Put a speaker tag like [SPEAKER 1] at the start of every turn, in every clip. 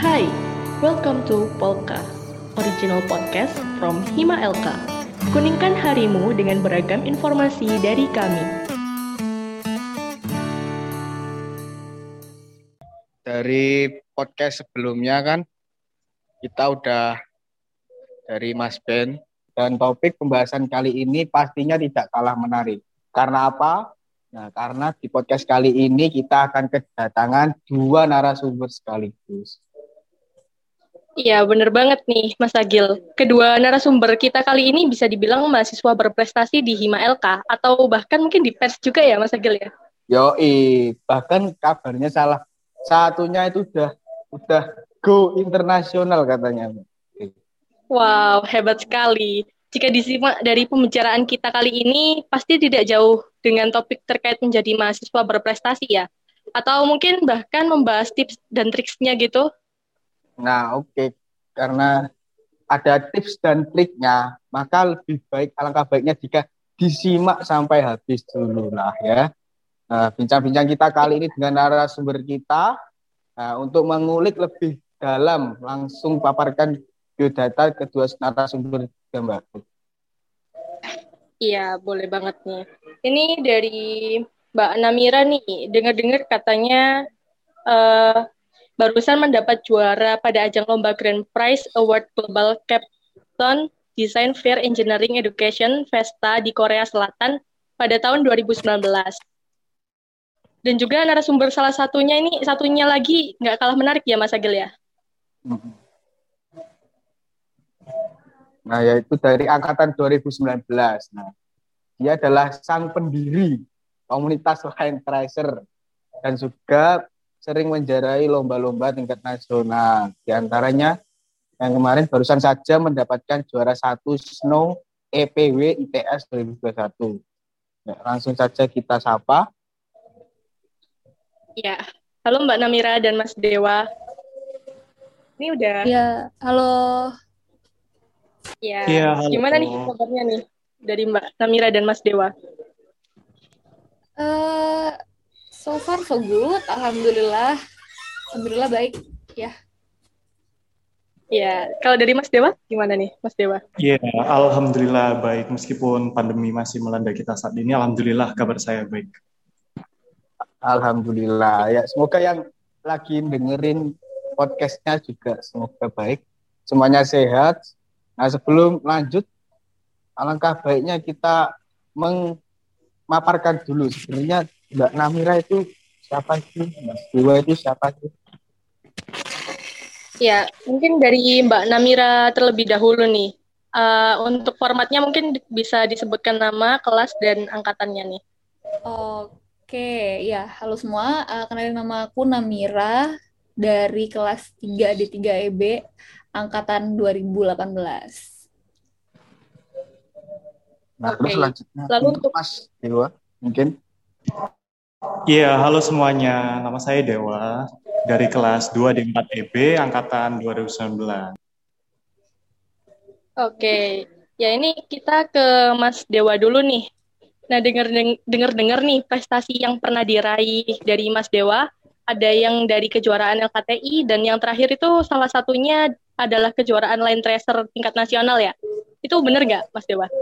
[SPEAKER 1] Hai, welcome to Polka, original podcast from Hima Elka. Kuningkan harimu dengan beragam informasi dari kami.
[SPEAKER 2] Dari podcast sebelumnya kan, kita udah dari Mas Ben, dan topik pembahasan kali ini pastinya tidak kalah menarik. Karena apa? Nah, karena di podcast kali ini kita akan kedatangan dua narasumber sekaligus.
[SPEAKER 1] Iya, bener banget nih, Mas Agil. Kedua narasumber kita kali ini bisa dibilang mahasiswa berprestasi di Hima LK, atau bahkan mungkin di PERS juga ya, Mas Agil ya?
[SPEAKER 2] Yoi, bahkan kabarnya salah. Satunya itu udah udah go internasional katanya.
[SPEAKER 1] Wow, hebat sekali. Jika disimak dari pembicaraan kita kali ini, pasti tidak jauh dengan topik terkait menjadi mahasiswa berprestasi ya? Atau mungkin bahkan membahas tips dan triksnya gitu?
[SPEAKER 2] Nah, oke. Okay. Karena ada tips dan triknya, maka lebih baik, alangkah baiknya jika disimak sampai habis dulu lah ya. Nah, bincang-bincang kita kali ini dengan narasumber kita, nah, untuk mengulik lebih dalam, langsung paparkan biodata kedua narasumber gambar.
[SPEAKER 1] Iya, boleh banget nih. Ini dari Mbak Namira nih, dengar-dengar katanya uh, barusan mendapat juara pada ajang lomba Grand Prize Award Global Capstone Design Fair Engineering Education Festa di Korea Selatan pada tahun 2019. Dan juga narasumber salah satunya ini, satunya lagi nggak kalah menarik ya Mas Agil ya?
[SPEAKER 2] Nah, yaitu dari angkatan 2019. Nah, dia adalah sang pendiri komunitas Line Tracer dan juga sering menjarai lomba-lomba tingkat nasional. Di antaranya yang kemarin barusan saja mendapatkan juara satu Snow EPW ITS 2021. Nah, langsung saja kita sapa.
[SPEAKER 1] Ya, halo Mbak Namira dan Mas Dewa. Ini udah.
[SPEAKER 3] Ya, halo
[SPEAKER 1] Ya, ya gimana nih kabarnya nih dari Mbak Namira dan Mas Dewa?
[SPEAKER 3] Uh, so far so good, alhamdulillah, alhamdulillah baik, ya.
[SPEAKER 1] Ya, kalau dari Mas Dewa gimana nih, Mas Dewa?
[SPEAKER 4] Iya, yeah, alhamdulillah baik meskipun pandemi masih melanda kita saat ini, alhamdulillah kabar saya baik.
[SPEAKER 2] Alhamdulillah, ya semoga yang lagi dengerin podcastnya juga semoga baik, semuanya sehat, Nah, sebelum lanjut, alangkah baiknya kita memaparkan dulu sebenarnya Mbak Namira itu siapa sih? Mas Dewa itu siapa sih?
[SPEAKER 1] Ya, mungkin dari Mbak Namira terlebih dahulu nih. Uh, untuk formatnya mungkin bisa disebutkan nama, kelas, dan angkatannya nih.
[SPEAKER 3] Oke, ya. Halo semua. Uh, kenalin nama aku Namira dari kelas 3 D3EB angkatan 2018.
[SPEAKER 2] Nah, okay. terus selanjutnya Lalu untuk Mas Dewa, mungkin.
[SPEAKER 4] Iya, halo semuanya. Nama saya Dewa dari kelas 2 di 4 EB angkatan 2019.
[SPEAKER 1] Oke. Ya ini kita ke Mas Dewa dulu nih. Nah, dengar dengar dengar nih prestasi yang pernah diraih dari Mas Dewa ada yang dari kejuaraan LKTI dan yang terakhir itu salah satunya adalah kejuaraan line tracer tingkat nasional ya. Itu benar nggak, Mas Dewa?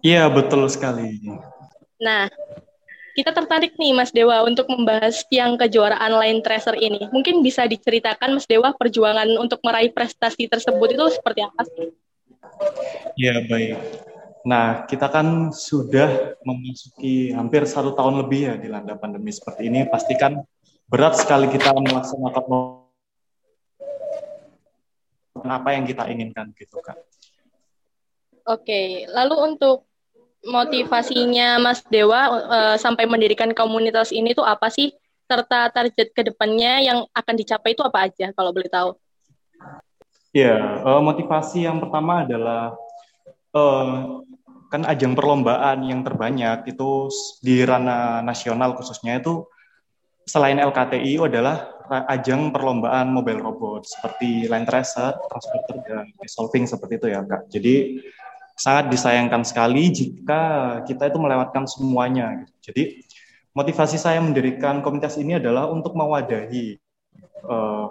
[SPEAKER 4] Iya, betul sekali.
[SPEAKER 1] Nah, kita tertarik nih Mas Dewa untuk membahas yang kejuaraan line tracer ini. Mungkin bisa diceritakan Mas Dewa perjuangan untuk meraih prestasi tersebut itu seperti apa sih?
[SPEAKER 4] Ya, baik. Nah, kita kan sudah memasuki hampir satu tahun lebih ya dilanda pandemi seperti ini. Pastikan berat sekali kita melaksanakan apa yang kita inginkan gitu kan.
[SPEAKER 1] Oke, lalu untuk motivasinya Mas Dewa uh, sampai mendirikan komunitas ini tuh apa sih? Serta target ke depannya yang akan dicapai itu apa aja kalau boleh tahu?
[SPEAKER 4] Ya, uh, motivasi yang pertama adalah uh, kan ajang perlombaan yang terbanyak itu di ranah nasional khususnya itu selain LKTI adalah ajang perlombaan mobile robot seperti line tracer, transporter dan solving seperti itu ya kak. Jadi sangat disayangkan sekali jika kita itu melewatkan semuanya. Jadi motivasi saya mendirikan komunitas ini adalah untuk mewadahi uh,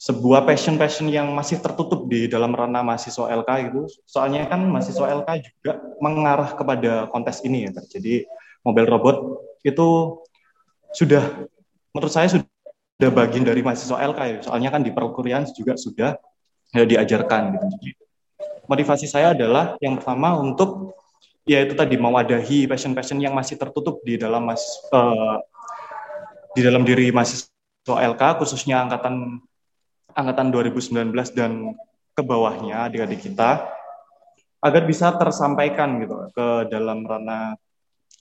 [SPEAKER 4] sebuah passion-passion yang masih tertutup di dalam ranah mahasiswa LK itu. Soalnya kan mahasiswa LK juga mengarah kepada kontes ini ya. Jadi mobil robot itu sudah menurut saya sudah bagian dari mahasiswa LK ya. Soalnya kan di perkuliahan juga sudah ya, diajarkan gitu. Motivasi saya adalah yang pertama untuk ya itu tadi mewadahi passion-passion yang masih tertutup di dalam mas uh, di dalam diri mahasiswa LK khususnya angkatan angkatan 2019 dan ke bawahnya adik-adik kita agar bisa tersampaikan gitu ke dalam ranah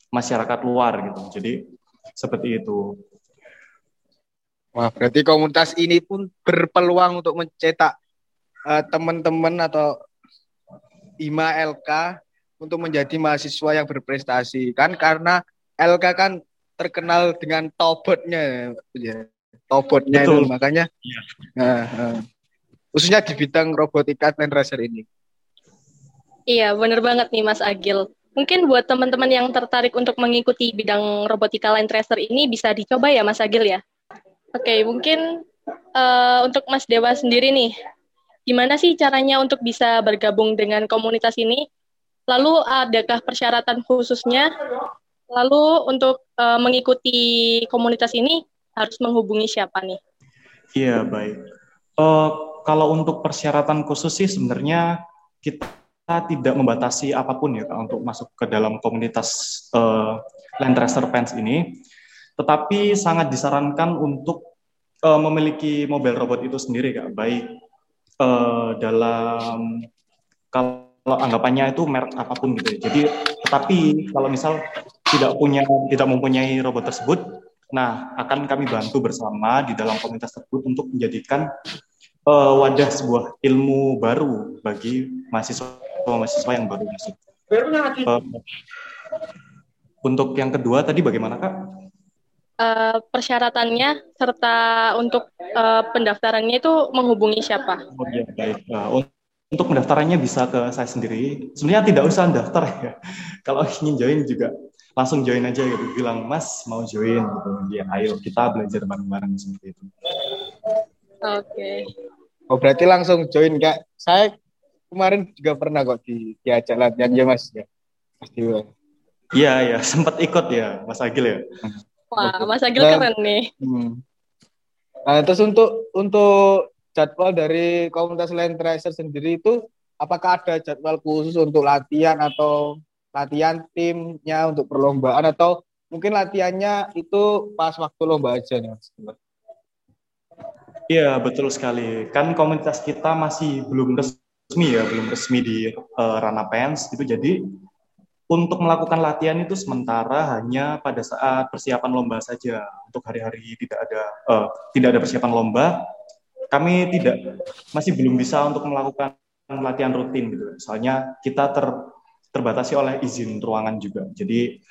[SPEAKER 4] masyarakat luar gitu. Jadi seperti itu.
[SPEAKER 2] Wah, berarti komunitas ini pun berpeluang untuk mencetak uh, teman-teman atau IMA LK untuk menjadi mahasiswa yang berprestasi. Kan karena LK kan terkenal dengan tobotnya ya robotnya Betul. itu makanya ya. nah, nah. khususnya di bidang robotika dan racer ini.
[SPEAKER 1] Iya, benar banget nih Mas Agil. Mungkin buat teman-teman yang tertarik untuk mengikuti bidang robotika line tracer ini bisa dicoba ya Mas Agil ya. Oke, mungkin uh, untuk Mas Dewa sendiri nih, gimana sih caranya untuk bisa bergabung dengan komunitas ini? Lalu adakah persyaratan khususnya? Lalu untuk uh, mengikuti komunitas ini harus menghubungi siapa nih?
[SPEAKER 4] Iya, baik. Uh, kalau untuk persyaratan khusus sih sebenarnya kita tidak membatasi apa pun ya untuk masuk ke dalam komunitas uh, Land Tracer Fans ini, tetapi sangat disarankan untuk memiliki mobil robot itu sendiri kak, baik uh, dalam kalau anggapannya itu merek apa pun gitu. Ya. Jadi, tetapi kalau misal tidak punya tidak mempunyai robot tersebut, Nah, akan kami bantu bersama di dalam komunitas tersebut untuk menjadikan uh, wadah sebuah ilmu baru bagi mahasiswa-mahasiswa yang baru masuk. Uh, untuk yang kedua tadi bagaimana kak?
[SPEAKER 1] Uh, persyaratannya serta untuk uh, pendaftarannya itu menghubungi siapa?
[SPEAKER 4] Oh iya baik. Uh, untuk pendaftarannya bisa ke saya sendiri. Sebenarnya tidak usah daftar ya. Kalau ingin join juga langsung join aja gitu bilang mas mau join gitu ya ayo kita belajar bareng-bareng seperti itu
[SPEAKER 1] oke okay.
[SPEAKER 2] oh berarti langsung join kak saya kemarin juga pernah kok di diajak latihan ya mas ya pasti
[SPEAKER 4] iya iya sempat ikut ya mas Agil ya
[SPEAKER 1] wah mas Agil Dan, keren nih hmm.
[SPEAKER 2] nah, terus untuk untuk jadwal dari komunitas Land Tracer sendiri itu apakah ada jadwal khusus untuk latihan atau latihan timnya untuk perlombaan atau mungkin latihannya itu pas waktu lomba aja nih mas?
[SPEAKER 4] Iya betul sekali. Kan komunitas kita masih belum resmi ya, belum resmi di uh, ranah pens itu. Jadi untuk melakukan latihan itu sementara hanya pada saat persiapan lomba saja. Untuk hari-hari tidak ada uh, tidak ada persiapan lomba, kami tidak masih belum bisa untuk melakukan latihan rutin gitu. Soalnya kita ter terbatasi oleh izin ruangan juga. Jadi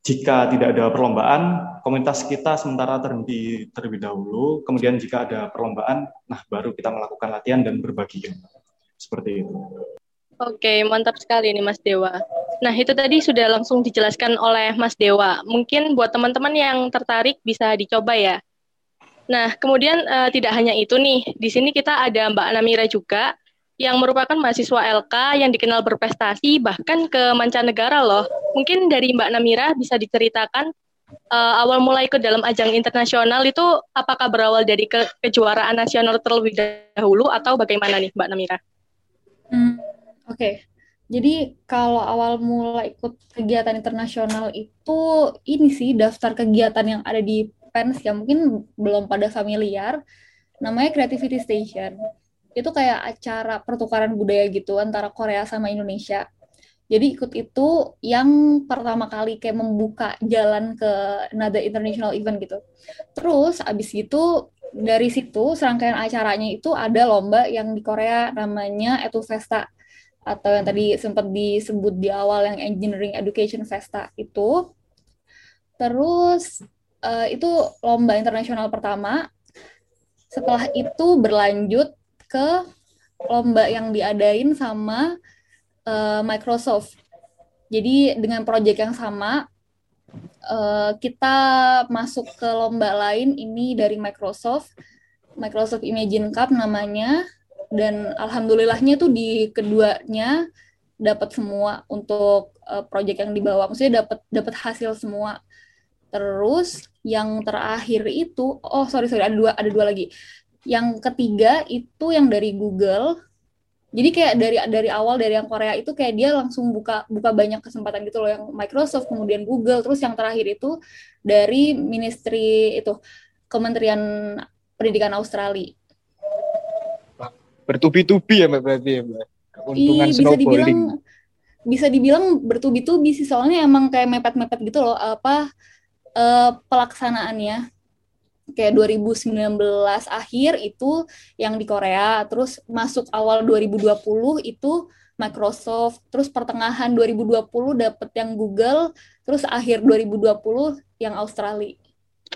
[SPEAKER 4] jika tidak ada perlombaan, komunitas kita sementara terhenti terlebih dahulu. Kemudian jika ada perlombaan, nah baru kita melakukan latihan dan berbagi. Seperti itu.
[SPEAKER 1] Oke, mantap sekali nih Mas Dewa. Nah, itu tadi sudah langsung dijelaskan oleh Mas Dewa. Mungkin buat teman-teman yang tertarik bisa dicoba ya. Nah, kemudian uh, tidak hanya itu nih, di sini kita ada Mbak Namira juga yang merupakan mahasiswa LK yang dikenal berprestasi bahkan ke mancanegara loh. Mungkin dari Mbak Namira bisa diceritakan uh, awal mulai ikut dalam ajang internasional itu apakah berawal dari ke kejuaraan nasional terlebih dahulu atau bagaimana nih Mbak Namira?
[SPEAKER 3] Hmm, Oke. Jadi kalau awal mulai ikut kegiatan internasional itu ini sih daftar kegiatan yang ada di PENS yang mungkin belum pada familiar, namanya Creativity Station itu kayak acara pertukaran budaya gitu antara Korea sama Indonesia. Jadi ikut itu yang pertama kali kayak membuka jalan ke another international event gitu. Terus abis itu dari situ serangkaian acaranya itu ada lomba yang di Korea namanya Etu Festa atau yang tadi sempat disebut di awal yang Engineering Education Festa itu. Terus uh, itu lomba internasional pertama. Setelah itu berlanjut ke lomba yang diadain sama uh, Microsoft. Jadi dengan proyek yang sama uh, kita masuk ke lomba lain ini dari Microsoft Microsoft Imagine Cup namanya dan alhamdulillahnya tuh di keduanya dapat semua untuk uh, project yang dibawa. Maksudnya dapat dapat hasil semua. Terus yang terakhir itu oh sorry sorry ada dua ada dua lagi. Yang ketiga itu yang dari Google. Jadi kayak dari dari awal dari yang Korea itu kayak dia langsung buka buka banyak kesempatan gitu loh. Yang Microsoft kemudian Google. Terus yang terakhir itu dari Ministry itu Kementerian Pendidikan Australia
[SPEAKER 2] bertubi-tubi ya mbak berarti ya mbak
[SPEAKER 3] keuntungan Ih, bisa dibilang bisa dibilang bertubi-tubi sih soalnya emang kayak mepet-mepet gitu loh apa uh, pelaksanaannya kayak 2019 akhir itu yang di Korea, terus masuk awal 2020 itu Microsoft, terus pertengahan 2020 dapet yang Google, terus akhir 2020 yang Australia.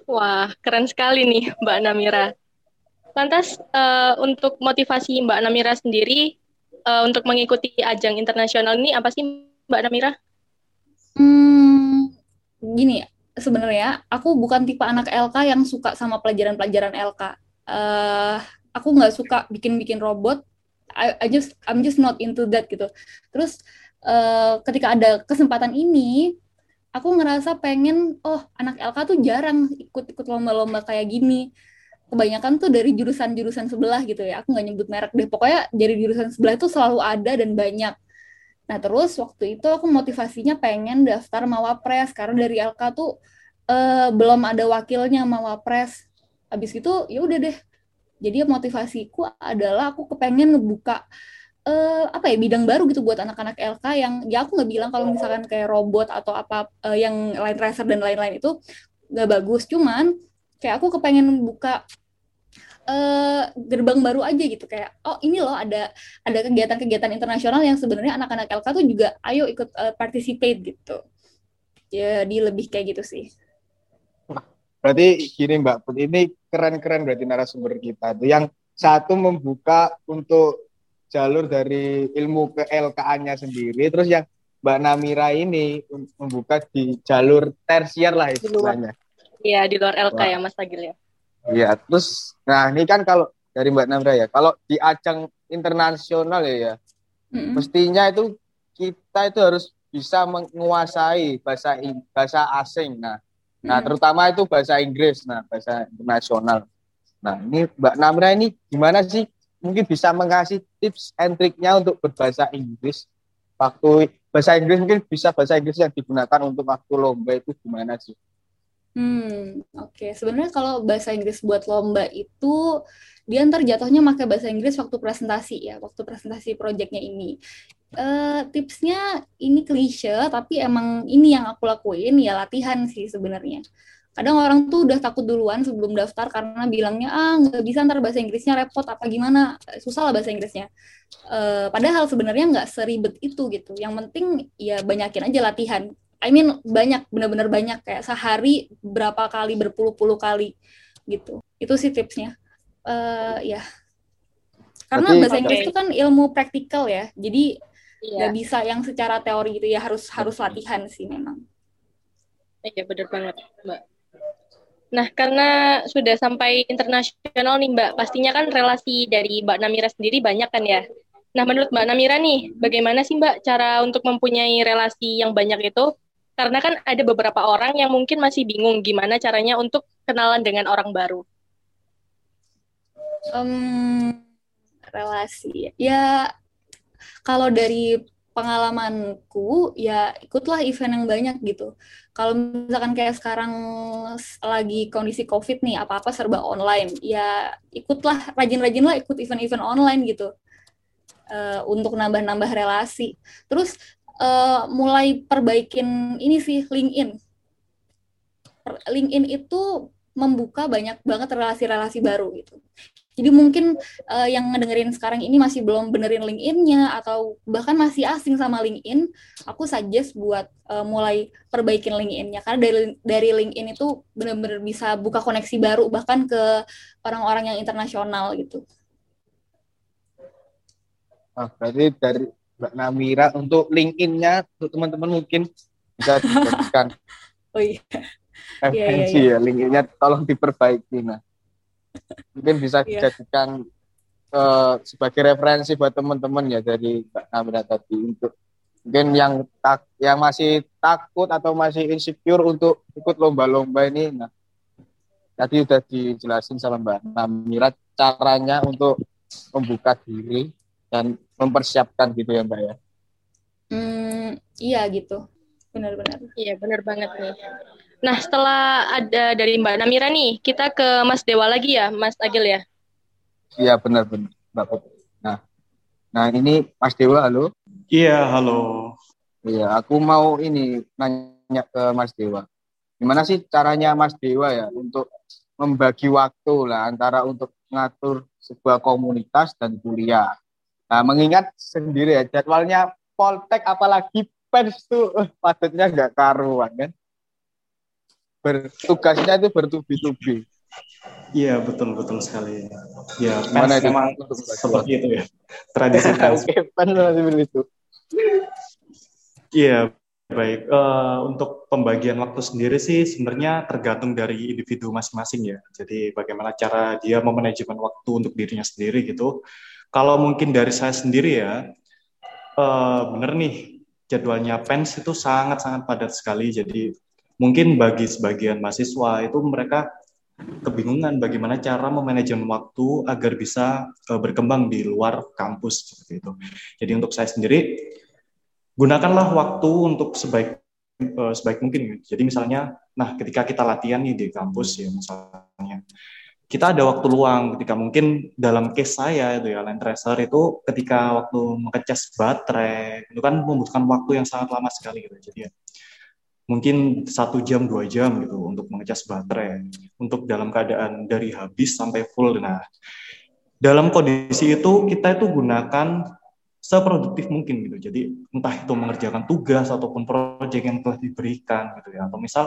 [SPEAKER 1] Wah, keren sekali nih Mbak Namira. Lantas uh, untuk motivasi Mbak Namira sendiri uh, untuk mengikuti ajang internasional ini apa sih Mbak Namira?
[SPEAKER 3] Hmm, gini, sebenarnya aku bukan tipe anak LK yang suka sama pelajaran-pelajaran LK. Uh, eh, aku nggak suka bikin-bikin robot. I, I just I'm just not into that gitu. Terus uh, ketika ada kesempatan ini, aku ngerasa pengen oh anak LK tuh jarang ikut-ikut lomba-lomba kayak gini. Kebanyakan tuh dari jurusan-jurusan sebelah gitu ya. Aku nggak nyebut merek deh. Pokoknya dari jurusan sebelah itu selalu ada dan banyak. Nah terus waktu itu aku motivasinya pengen daftar Mawapres karena dari LK tuh uh, belum ada wakilnya Mawapres. Habis itu ya udah deh. Jadi motivasiku adalah aku kepengen ngebuka uh, apa ya bidang baru gitu buat anak-anak LK yang ya aku nggak bilang kalau misalkan kayak robot atau apa uh, yang line tracer dan lain-lain itu nggak bagus. Cuman kayak aku kepengen buka uh, gerbang baru aja gitu kayak oh ini loh ada ada kegiatan-kegiatan internasional yang sebenarnya anak-anak LK tuh juga ayo ikut uh, participate gitu jadi lebih kayak gitu sih
[SPEAKER 2] berarti gini Mbak Put ini keren-keren berarti narasumber kita tuh yang satu membuka untuk jalur dari ilmu ke LKA-nya sendiri terus yang Mbak Namira ini membuka di jalur tersier lah istilahnya.
[SPEAKER 1] Iya di luar LK Wah. ya Mas Agil ya.
[SPEAKER 2] Iya, terus nah ini kan kalau dari Mbak Namra ya, kalau di ajang internasional ya, ya mm-hmm. mestinya itu kita itu harus bisa menguasai bahasa bahasa asing. Nah, mm-hmm. nah terutama itu bahasa Inggris, nah bahasa internasional. Nah, ini Mbak Namra ini gimana sih mungkin bisa mengasih tips and triknya untuk berbahasa Inggris waktu bahasa Inggris mungkin bisa bahasa Inggris yang digunakan untuk waktu lomba itu gimana sih?
[SPEAKER 3] Hmm, oke. Okay. Sebenarnya kalau bahasa Inggris buat lomba itu dia ntar jatuhnya pakai bahasa Inggris waktu presentasi ya, waktu presentasi proyeknya ini. Uh, tipsnya ini klise, tapi emang ini yang aku lakuin ya latihan sih sebenarnya. Kadang orang tuh udah takut duluan sebelum daftar karena bilangnya ah nggak bisa ntar bahasa Inggrisnya repot apa gimana, susah lah bahasa Inggrisnya. Uh, padahal sebenarnya nggak seribet itu gitu. Yang penting ya banyakin aja latihan I mean banyak benar-benar banyak. Kayak sehari berapa kali berpuluh-puluh kali gitu. Itu sih tipsnya. Uh, ya. Karena Berarti, bahasa Inggris okay. itu kan ilmu praktikal ya. Jadi iya. nggak iya. bisa yang secara teori gitu ya. Harus harus latihan sih memang.
[SPEAKER 1] Iya benar banget mbak. Nah, karena sudah sampai internasional nih, Mbak, pastinya kan relasi dari Mbak Namira sendiri banyak kan ya? Nah, menurut Mbak Namira nih, bagaimana sih Mbak cara untuk mempunyai relasi yang banyak itu karena kan ada beberapa orang yang mungkin masih bingung gimana caranya untuk kenalan dengan orang baru.
[SPEAKER 3] Um, relasi ya kalau dari pengalamanku ya ikutlah event yang banyak gitu. Kalau misalkan kayak sekarang lagi kondisi COVID nih, apa-apa serba online, ya ikutlah rajin-rajinlah ikut event-event online gitu. Uh, untuk nambah-nambah relasi. Terus uh, mulai perbaikin ini sih LinkedIn. LinkedIn itu membuka banyak banget relasi-relasi baru gitu. Jadi mungkin uh, yang ngedengerin sekarang ini masih belum benerin LinkedIn-nya atau bahkan masih asing sama LinkedIn, aku suggest buat uh, mulai perbaikin LinkedIn-nya karena dari dari LinkedIn itu benar-benar bisa buka koneksi baru bahkan ke orang-orang yang internasional gitu.
[SPEAKER 2] Ah, berarti dari Mbak Namira untuk LinkedIn-nya untuk teman-teman mungkin bisa diberikan.
[SPEAKER 3] oh iya.
[SPEAKER 2] Referensi yeah, yeah, yeah. ya, LinkedIn-nya tolong diperbaiki nah. mungkin bisa
[SPEAKER 3] Iya.
[SPEAKER 2] dijadikan eh, sebagai referensi buat teman-teman ya dari Mbak Namira tadi untuk mungkin yang tak yang masih takut atau masih insecure untuk ikut lomba-lomba ini nah tadi udah dijelasin sama Mbak Namira caranya untuk membuka diri dan mempersiapkan gitu ya Mbak ya
[SPEAKER 3] Hmm, iya gitu. Benar-benar.
[SPEAKER 1] Iya, benar banget nih. Nah, setelah ada dari Mbak Namira nih, kita ke Mas Dewa lagi ya, Mas Agil ya.
[SPEAKER 2] iya benar-benar Mbak Putri nah nah ini Mas Dewa halo
[SPEAKER 4] Iya, halo.
[SPEAKER 2] Iya, aku mau ini nanya ke Mas Dewa. Gimana sih caranya Mas Dewa ya untuk membagi waktu lah antara untuk mengatur sebuah komunitas dan kuliah. Nah, mengingat sendiri ya jadwalnya Poltek apalagi pens tuh eh, padatnya nggak karuan kan. Bertugasnya itu bertubi-tubi.
[SPEAKER 4] Iya, betul betul sekali. Ya, pens
[SPEAKER 2] itu
[SPEAKER 4] memang seperti itu ya. Tradisi.
[SPEAKER 2] Oke, masih itu.
[SPEAKER 4] Iya, baik. Eh, untuk pembagian waktu sendiri sih sebenarnya tergantung dari individu masing-masing ya. Jadi bagaimana cara dia memanajemen waktu untuk dirinya sendiri gitu. Kalau mungkin dari saya sendiri ya, eh, bener nih jadwalnya pens itu sangat-sangat padat sekali. Jadi mungkin bagi sebagian mahasiswa itu mereka kebingungan bagaimana cara memanajemen waktu agar bisa eh, berkembang di luar kampus seperti itu. Jadi untuk saya sendiri gunakanlah waktu untuk sebaik eh, sebaik mungkin. Jadi misalnya, nah ketika kita latihan nih di kampus ya misalnya, kita ada waktu luang ketika mungkin dalam case saya itu ya land tracer itu ketika waktu mengecas baterai itu kan membutuhkan waktu yang sangat lama sekali gitu. Jadi ya, mungkin satu jam dua jam gitu untuk mengecas baterai untuk dalam keadaan dari habis sampai full. Nah, dalam kondisi itu kita itu gunakan seproduktif mungkin gitu. Jadi entah itu mengerjakan tugas ataupun proyek yang telah diberikan gitu ya. Atau misal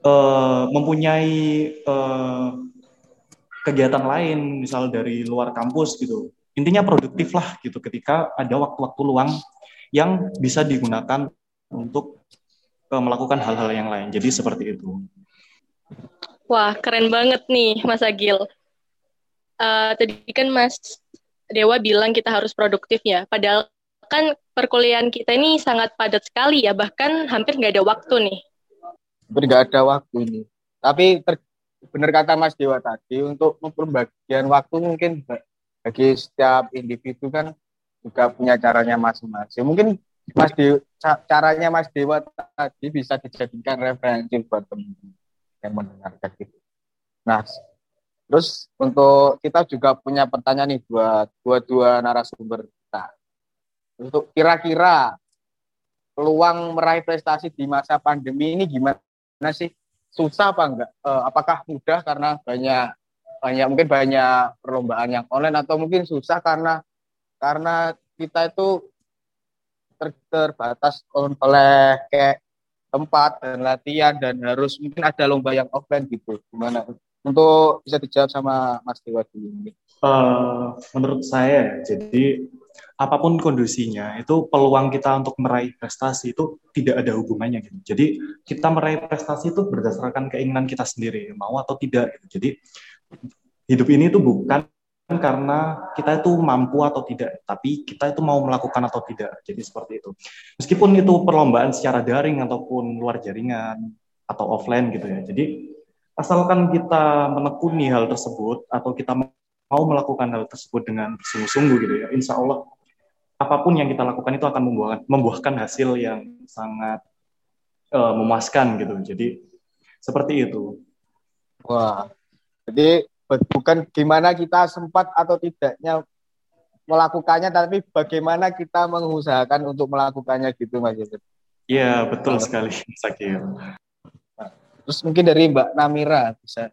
[SPEAKER 4] eh, mempunyai eh, kegiatan lain misal dari luar kampus gitu. Intinya produktif lah gitu ketika ada waktu-waktu luang yang bisa digunakan untuk eh, melakukan hal-hal yang lain. Jadi seperti itu.
[SPEAKER 1] Wah, keren banget nih, Mas Agil. Eh, tadi kan Mas Dewa bilang kita harus produktif ya. Padahal kan perkuliahan kita ini sangat padat sekali ya, bahkan hampir nggak ada waktu nih.
[SPEAKER 2] Hampir nggak ada waktu ini. Tapi ter- benar kata Mas Dewa tadi untuk pembagian waktu mungkin ba- bagi setiap individu kan juga punya caranya masing-masing. Mungkin Mas Dewa, caranya Mas Dewa tadi bisa dijadikan referensi buat teman-teman yang mendengarkan gitu. Nah, terus untuk kita juga punya pertanyaan nih buat dua-dua narasumber kita. Untuk kira-kira peluang meraih prestasi di masa pandemi ini gimana sih? Susah apa enggak? Eh, apakah mudah karena banyak banyak mungkin banyak perlombaan yang online atau mungkin susah karena karena kita itu ter, terbatas oleh kayak tempat dan latihan dan harus mungkin ada lomba yang offline gitu gimana untuk bisa dijawab sama Mas Dewa dulu
[SPEAKER 4] Uh, menurut saya, jadi apa pun kondisinya, itu peluang kita untuk meraih prestasi itu tidak ada hubungannya gitu. Jadi kita meraih prestasi itu berdasarkan keinginan kita sendiri, mau atau tidak. Gitu. Jadi hidup ini itu bukan karena kita itu mampu atau tidak, tapi kita itu mau melakukan atau tidak. Jadi seperti itu. Meskipun itu perlombaan secara daring ataupun luar jaringan atau offline gitu ya. Jadi asalkan kita menekuni hal tersebut atau kita mau melakukan hal tersebut dengan sungguh-sungguh gitu ya, insya Allah apa pun yang kita lakukan itu akan membuahkan, membuahkan hasil yang sangat uh, memuaskan gitu. Jadi seperti itu.
[SPEAKER 2] Wah, jadi bukan gimana kita sempat atau tidaknya melakukannya, tapi bagaimana kita mengusahakan untuk melakukannya gitu Mas Yusuf.
[SPEAKER 4] Iya, betul sekali, Sakil.
[SPEAKER 2] Terus mungkin dari Mbak Namira bisa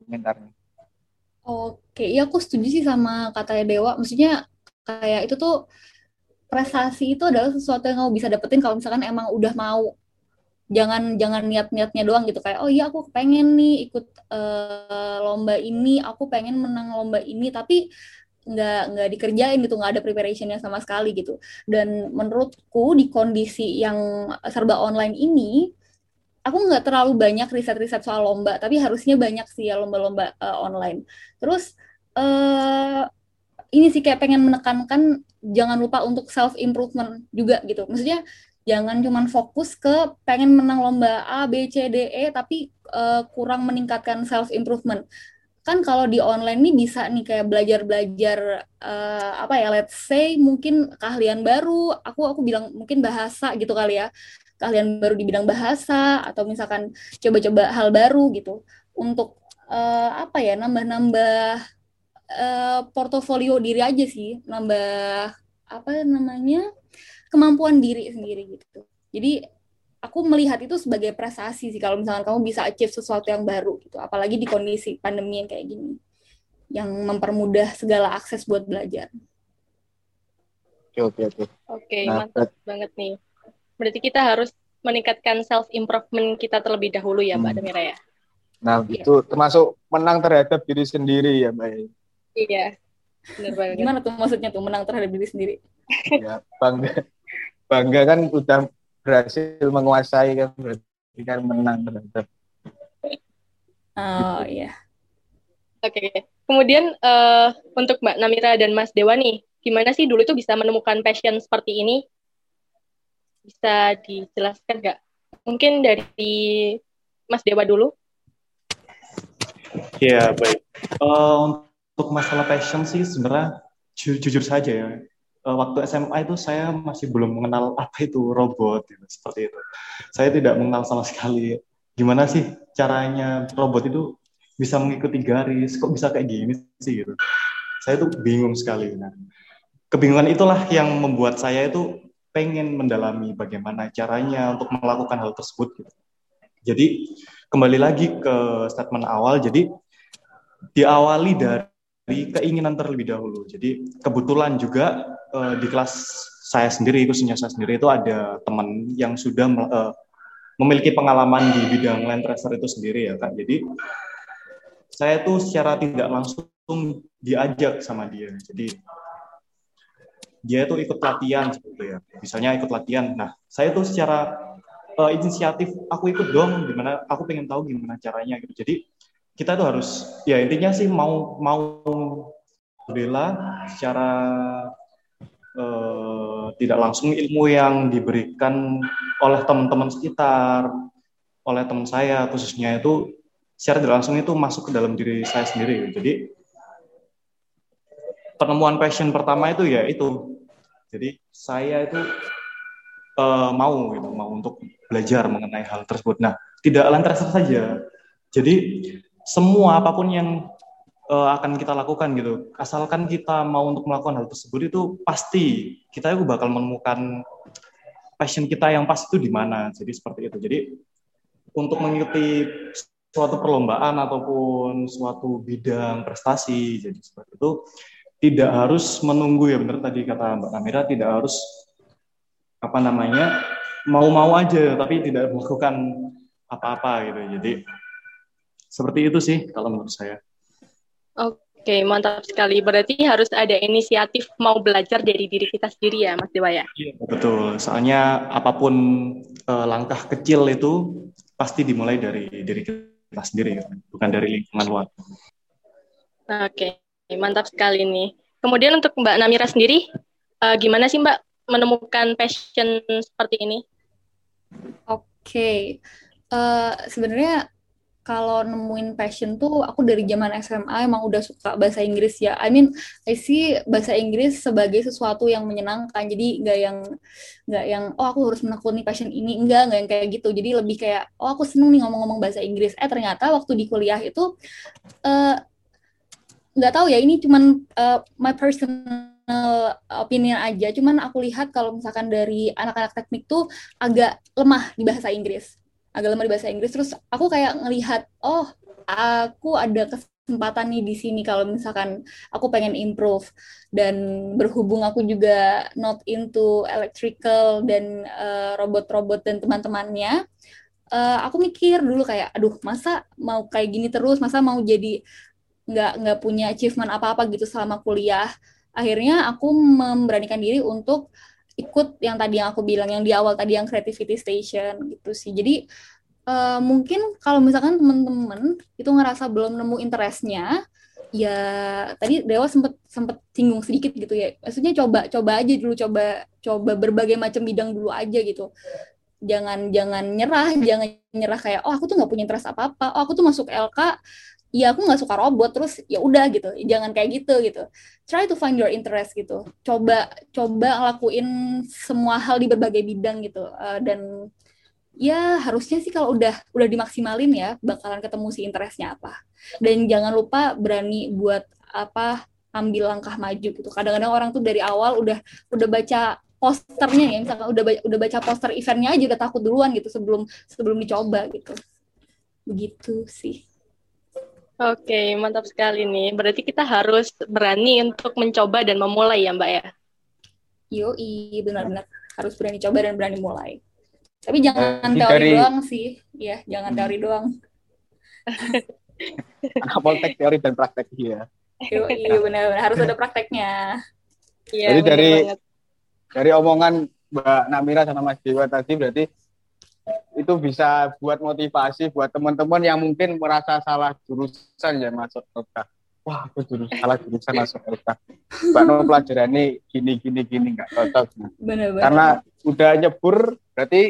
[SPEAKER 2] komentarnya.
[SPEAKER 3] Oke, iya aku setuju sih sama katanya Dewa. Maksudnya kayak itu tuh prestasi itu adalah sesuatu yang kamu bisa dapetin kalau misalkan emang udah mau. Jangan jangan niat-niatnya doang gitu. Kayak oh iya aku pengen nih ikut uh, lomba ini, aku pengen menang lomba ini. Tapi nggak nggak dikerjain gitu. Nggak ada preparationnya sama sekali gitu. Dan menurutku di kondisi yang serba online ini aku nggak terlalu banyak riset-riset soal lomba, tapi harusnya banyak sih ya lomba-lomba uh, online. Terus uh, ini sih kayak pengen menekankan jangan lupa untuk self improvement juga gitu. Maksudnya jangan cuman fokus ke pengen menang lomba A, B, C, D, E, tapi uh, kurang meningkatkan self improvement. Kan kalau di online nih bisa nih kayak belajar-belajar uh, apa ya, let's say mungkin keahlian baru, aku aku bilang mungkin bahasa gitu kali ya kalian baru di bidang bahasa atau misalkan coba-coba hal baru gitu untuk uh, apa ya nambah-nambah uh, portofolio diri aja sih nambah apa namanya kemampuan diri sendiri gitu. Jadi aku melihat itu sebagai prestasi sih kalau misalkan kamu bisa achieve sesuatu yang baru gitu apalagi di kondisi pandemi yang kayak gini yang mempermudah segala akses buat belajar.
[SPEAKER 2] Oke oke.
[SPEAKER 1] Oke nah, mantap banget nih Berarti kita harus meningkatkan self improvement kita terlebih dahulu ya, Mbak hmm. Damira ya.
[SPEAKER 2] Nah, iya. itu termasuk menang terhadap diri sendiri ya, Mbak.
[SPEAKER 1] Iya. Benar banget.
[SPEAKER 3] Gimana tuh maksudnya tuh menang terhadap diri sendiri?
[SPEAKER 2] ya, bangga. Bangga kan udah berhasil menguasai kan berarti kan menang terhadap.
[SPEAKER 3] Oh, iya.
[SPEAKER 1] Oke. Okay. Kemudian uh, untuk Mbak Namira dan Mas Dewa nih, gimana sih dulu itu bisa menemukan passion seperti ini? Bisa dijelaskan nggak? Mungkin dari Mas Dewa dulu.
[SPEAKER 4] Ya, baik. Uh, untuk masalah passion sih sebenarnya ju jujur saja ya. Uh, waktu SMA itu saya masih belum mengenal apa itu robot, gitu, seperti itu. Saya tidak mengenal sama sekali gimana sih caranya robot itu bisa mengikuti garis, kok bisa kayak gini sih gitu. Saya tuh bingung sekali. Nah, kebingungan itulah yang membuat saya itu pengen mendalami bagaimana caranya untuk melakukan hal tersebut. Gitu. Jadi kembali lagi ke statement awal, jadi diawali dari keinginan terlebih dahulu. Jadi kebetulan juga uh, di kelas saya sendiri, khususnya saya sendiri itu ada teman yang sudah uh, memiliki pengalaman di bidang land tracer itu sendiri ya kak. Jadi saya tuh secara tidak langsung diajak sama dia. Jadi dia itu ikut latihan seperti ya. Misalnya ikut latihan. Nah saya tuh secara uh, inisiatif aku ikut dong gimana aku pengen tahu gimana caranya gitu. Jadi kita tuh harus ya intinya sih mau mau bela secara uh, tidak langsung ilmu yang diberikan oleh teman-teman sekitar oleh teman saya khususnya itu secara tidak langsung itu masuk ke dalam diri saya sendiri. Jadi penemuan passion pertama itu ya itu jadi saya itu uh, mau gitu, mau untuk belajar mengenai hal tersebut. Nah, tidak lantas saja. Jadi semua apa pun yang uh, akan kita lakukan gitu, asalkan kita mau untuk melakukan hal tersebut itu pasti kita itu bakal menemukan passion kita yang pas itu di mana. Jadi seperti itu. Jadi untuk mengikuti suatu perlombaan ataupun suatu bidang prestasi, jadi seperti itu tidak harus menunggu ya benar tadi kata Mbak Kamira tidak harus apa namanya mau-mau aja tapi tidak melakukan apa-apa gitu. Jadi seperti itu sih kalau menurut saya.
[SPEAKER 1] Oke mantap sekali. Berarti harus ada inisiatif mau belajar dari diri kita sendiri ya Mas Dewa ya?
[SPEAKER 4] Iya betul. Soalnya apa pun eh, langkah kecil itu pasti dimulai dari diri kita sendiri bukan dari lingkungan luar.
[SPEAKER 1] Oke mantap sekali nih. Kemudian untuk Mbak Namira sendiri, uh, gimana sih Mbak menemukan passion seperti ini?
[SPEAKER 3] Oke, okay. uh, eh, sebenarnya kalau nemuin passion tuh aku dari zaman SMA emang udah suka bahasa Inggris ya. I mean, I see bahasa Inggris sebagai sesuatu yang menyenangkan. Jadi nggak yang nggak yang oh aku harus menekuni passion ini enggak nggak yang kayak gitu. Jadi lebih kayak oh aku seneng nih ngomong-ngomong bahasa Inggris. Eh ternyata waktu di kuliah itu uh, nggak tahu ya ini cuman uh, my personal opinion aja. Cuman aku lihat kalau misalkan dari anak-anak teknik tuh agak lemah di bahasa Inggris. Agak lemah di bahasa Inggris. Terus aku kayak ngelihat oh aku ada kesempatan nih di sini kalau misalkan aku pengen improve. Dan berhubung aku juga not into electrical dan uh, robot-robot dan teman-temannya uh, aku mikir dulu kayak aduh masa mau kayak gini terus? Masa mau jadi nggak nggak punya achievement apa-apa gitu selama kuliah. Akhirnya aku memberanikan diri untuk ikut yang tadi yang aku bilang yang di awal tadi yang creativity station gitu sih. Jadi uh, mungkin kalau misalkan teman-teman itu ngerasa belum nemu interestnya ya tadi Dewa sempet sempet singgung sedikit gitu ya. Maksudnya coba coba aja dulu coba coba berbagai macam bidang dulu aja gitu. Jangan jangan nyerah jangan nyerah kayak oh aku tuh nggak punya interest apa apa oh aku tuh masuk LK ya aku nggak suka robot terus ya udah gitu jangan kayak gitu gitu. Try to find your interest gitu. Coba coba lakuin semua hal di berbagai bidang gitu. Uh, dan ya harusnya sih kalau udah udah dimaksimalin ya bakalan ketemu si interestnya apa. Dan jangan lupa berani buat apa ambil langkah maju gitu. Kadang-kadang orang tuh dari awal udah udah baca posternya ya misalkan udah udah baca poster eventnya aja udah takut duluan gitu sebelum sebelum dicoba gitu. Begitu sih
[SPEAKER 1] Oke, mantap sekali nih. Berarti kita harus berani untuk mencoba dan memulai ya, Mbak ya?
[SPEAKER 3] Yoi, benar-benar. Harus berani coba dan berani mulai. Tapi jangan uh, teori dari... doang sih. Ya, jangan hmm. teori doang.
[SPEAKER 2] Poltek teori dan praktek ya.
[SPEAKER 3] Yoi, benar-benar. Harus ada prakteknya.
[SPEAKER 2] Iya, Jadi dari banget. dari omongan Mbak Namira sama Mas Dewa tadi berarti itu bisa buat motivasi buat teman-teman yang mungkin merasa salah jurusan ya masuk LK. Wah, aku jurusan salah jurusan masuk LK. Mbak No pelajaran ini gini gini gini nggak cocok. Bener, bener. Karena udah nyebur berarti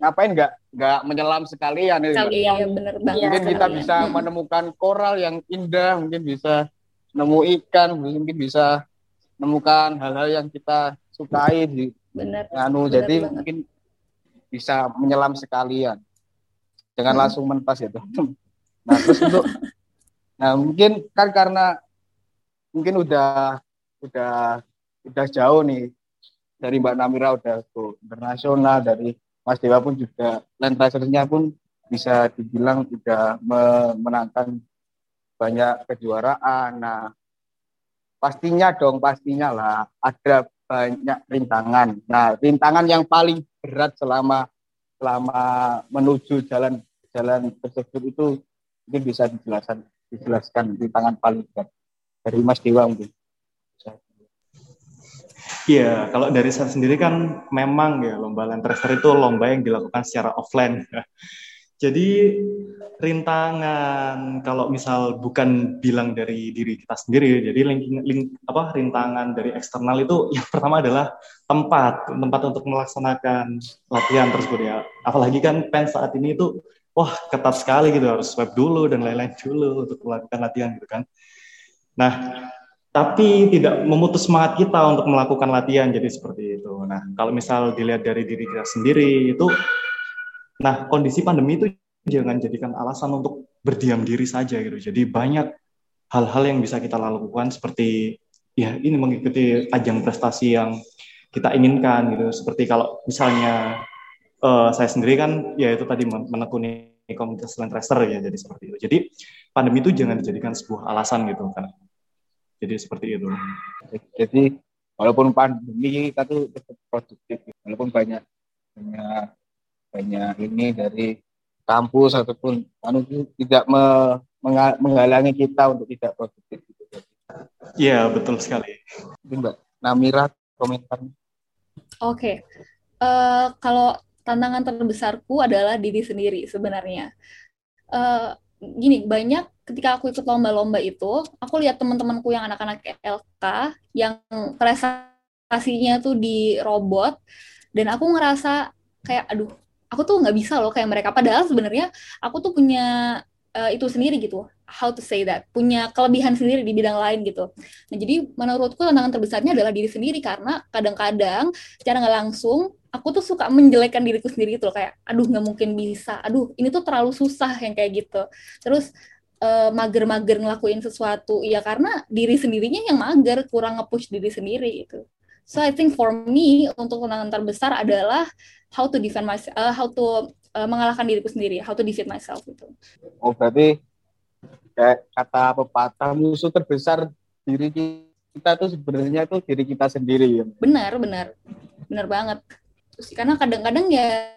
[SPEAKER 2] ngapain nggak nggak menyelam sekalian ya,
[SPEAKER 3] Sekalian, ya, bener banget.
[SPEAKER 2] Mungkin kita bisa menemukan koral yang indah, mungkin bisa nemu ikan, mungkin bisa menemukan hal-hal yang kita sukai di
[SPEAKER 3] bener,
[SPEAKER 2] anu bener jadi banget. mungkin bisa menyelam sekalian jangan hmm. langsung mentas itu nah terus untuk nah mungkin kan karena mungkin udah udah udah jauh nih dari Mbak Namira udah ke internasional dari Mas Dewa pun juga land racernya pun bisa dibilang sudah memenangkan banyak kejuaraan. Nah, pastinya dong, pastinya lah ada banyak rintangan. Nah, rintangan yang paling berat selama selama menuju jalan jalan tersebut itu mungkin bisa dijelaskan dijelaskan di tangan paling berat dari Mas Dewa mungkin.
[SPEAKER 4] Iya, kalau dari saya sendiri kan memang ya lomba land racer itu lomba yang dilakukan secara offline. Jadi rintangan kalau misal bukan bilang dari diri kita sendiri, jadi link, link apa rintangan dari eksternal itu yang pertama adalah tempat, tempat untuk melaksanakan latihan tersebut ya. Apalagi kan pen saat ini itu wah ketat sekali gitu harus web dulu dan lain-lain dulu untuk melakukan latihan gitu kan. Nah, tapi tidak memutus semangat kita untuk melakukan latihan jadi seperti itu. Nah, kalau misal dilihat dari diri kita sendiri itu Nah, kondisi pandemi itu jangan jadikan alasan untuk berdiam diri saja gitu. Jadi banyak hal-hal yang bisa kita lakukan seperti ya ini mengikuti ajang prestasi yang kita inginkan gitu. Seperti kalau misalnya uh, saya sendiri kan ya itu tadi menekuni komunitas land racer ya jadi seperti itu. Jadi pandemi itu jangan dijadikan sebuah alasan gitu kan. Jadi seperti itu.
[SPEAKER 2] Jadi walaupun pandemi kita tuh tetap produktif walaupun banyak banyak banyak ini dari kampus ataupun anu tidak me, menghalangi kita untuk tidak produktif.
[SPEAKER 4] Iya betul sekali.
[SPEAKER 2] Mbak Namira komentar.
[SPEAKER 3] Oke, okay. uh, eh, kalau tantangan terbesarku adalah diri sendiri sebenarnya. Uh, gini banyak ketika aku ikut lomba-lomba itu, aku lihat teman-temanku yang anak-anak LK yang prestasinya tuh di robot dan aku ngerasa kayak aduh aku tuh nggak bisa loh kayak mereka. Padahal sebenarnya aku tuh punya uh, itu sendiri gitu. How to say that. Punya kelebihan sendiri di bidang lain gitu. Nah jadi menurutku tantangan terbesarnya adalah diri sendiri karena kadang-kadang secara nggak langsung aku tuh suka menjelekkan diriku sendiri gitu loh. Kayak aduh nggak mungkin bisa. Aduh ini tuh terlalu susah yang kayak gitu. Terus uh, mager-mager ngelakuin sesuatu ya karena diri sendirinya yang mager kurang nge-push diri sendiri gitu. So I think for me untuk tantangan terbesar adalah how to defend myself, uh, how to uh, mengalahkan diriku sendiri, how to defeat myself gitu.
[SPEAKER 2] Oh berarti kayak kata pepatah musuh terbesar diri kita tuh sebenarnya tuh diri kita sendiri ya.
[SPEAKER 3] Benar, benar. Benar banget. Terus karena kadang-kadang ya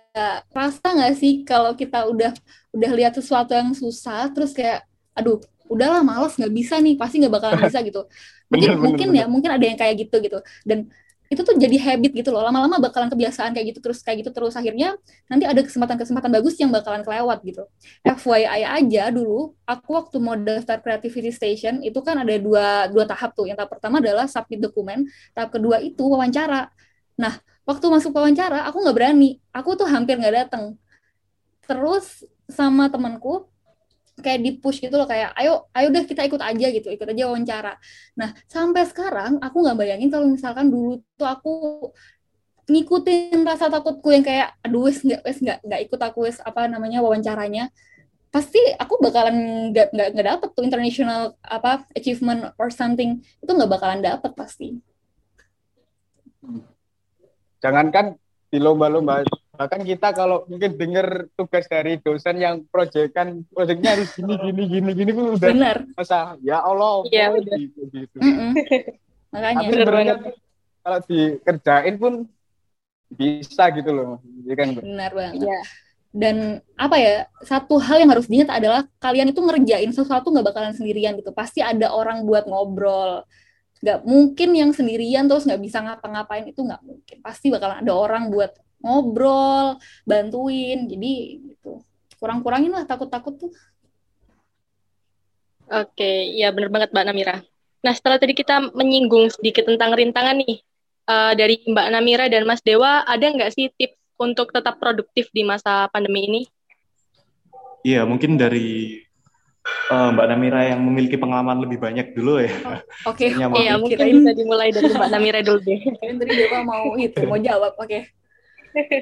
[SPEAKER 3] rasa nggak sih kalau kita udah udah lihat sesuatu yang susah terus kayak aduh udahlah males nggak bisa nih pasti nggak bakalan bisa gitu mungkin bener, mungkin bener, ya bener. mungkin ada yang kayak gitu gitu dan itu tuh jadi habit gitu loh. Lama-lama bakalan kebiasaan kayak gitu terus kayak gitu terus. Akhirnya nanti ada kesempatan-kesempatan bagus yang bakalan kelewat gitu. FYI aja dulu aku waktu mau daftar Creativity Station itu kan ada dua dua tahap tuh. Yang tahap pertama adalah submit dokumen tahap kedua itu wawancara. Nah waktu masuk wawancara aku nggak berani. Aku tuh hampir nggak datang terus sama temanku kayak di push gitu loh kayak ayo ayo deh kita ikut aja gitu ikut aja wawancara. Nah sampai sekarang aku nggak bayangin kalau misalkan dulu tuh aku ngikutin rasa takutku yang kayak aduh wes nggak wes nggak nggak ikut aku wes apa namanya wawancaranya pasti aku bakalan nggak nggak nggak dapet tuh international apa achievement or something itu nggak bakalan dapet pasti.
[SPEAKER 2] Jangankan di lomba-lomba bahkan kita kalau mungkin dengar tugas dari dosen yang proyekkan proyeknya harus gini gini gini gini pun udah
[SPEAKER 3] benar
[SPEAKER 2] masa ya Allah
[SPEAKER 1] udah.
[SPEAKER 2] gitu, gitu.
[SPEAKER 3] Mm -mm. makanya
[SPEAKER 2] tapi sebenarnya kalau dikerjain pun bisa gitu loh ya kan
[SPEAKER 3] benar banget
[SPEAKER 1] Iya.
[SPEAKER 3] dan apa ya satu hal yang harus diingat adalah kalian itu ngerjain sesuatu nggak bakalan sendirian gitu pasti ada orang buat ngobrol nggak mungkin yang sendirian terus nggak bisa ngapa-ngapain itu nggak mungkin pasti bakalan ada orang buat ngobrol bantuin jadi gitu kurang-kurangin lah takut-takut tuh
[SPEAKER 1] Oke, ya bener banget Mbak Namira. Nah, setelah tadi kita menyinggung sedikit tentang rintangan nih, eh, dari Mbak Namira dan Mas Dewa, ada nggak sih tips untuk tetap produktif di masa pandemi ini?
[SPEAKER 4] Iya, mungkin dari eh, Mbak Namira yang memiliki pengalaman lebih banyak dulu ya.
[SPEAKER 3] oke
[SPEAKER 4] Kayaknya mau
[SPEAKER 1] Iya, mungkin
[SPEAKER 3] kirain-
[SPEAKER 1] bisa dimulai dari Mbak Namira dulu deh.
[SPEAKER 3] tadi Dewa mau itu mau jawab oke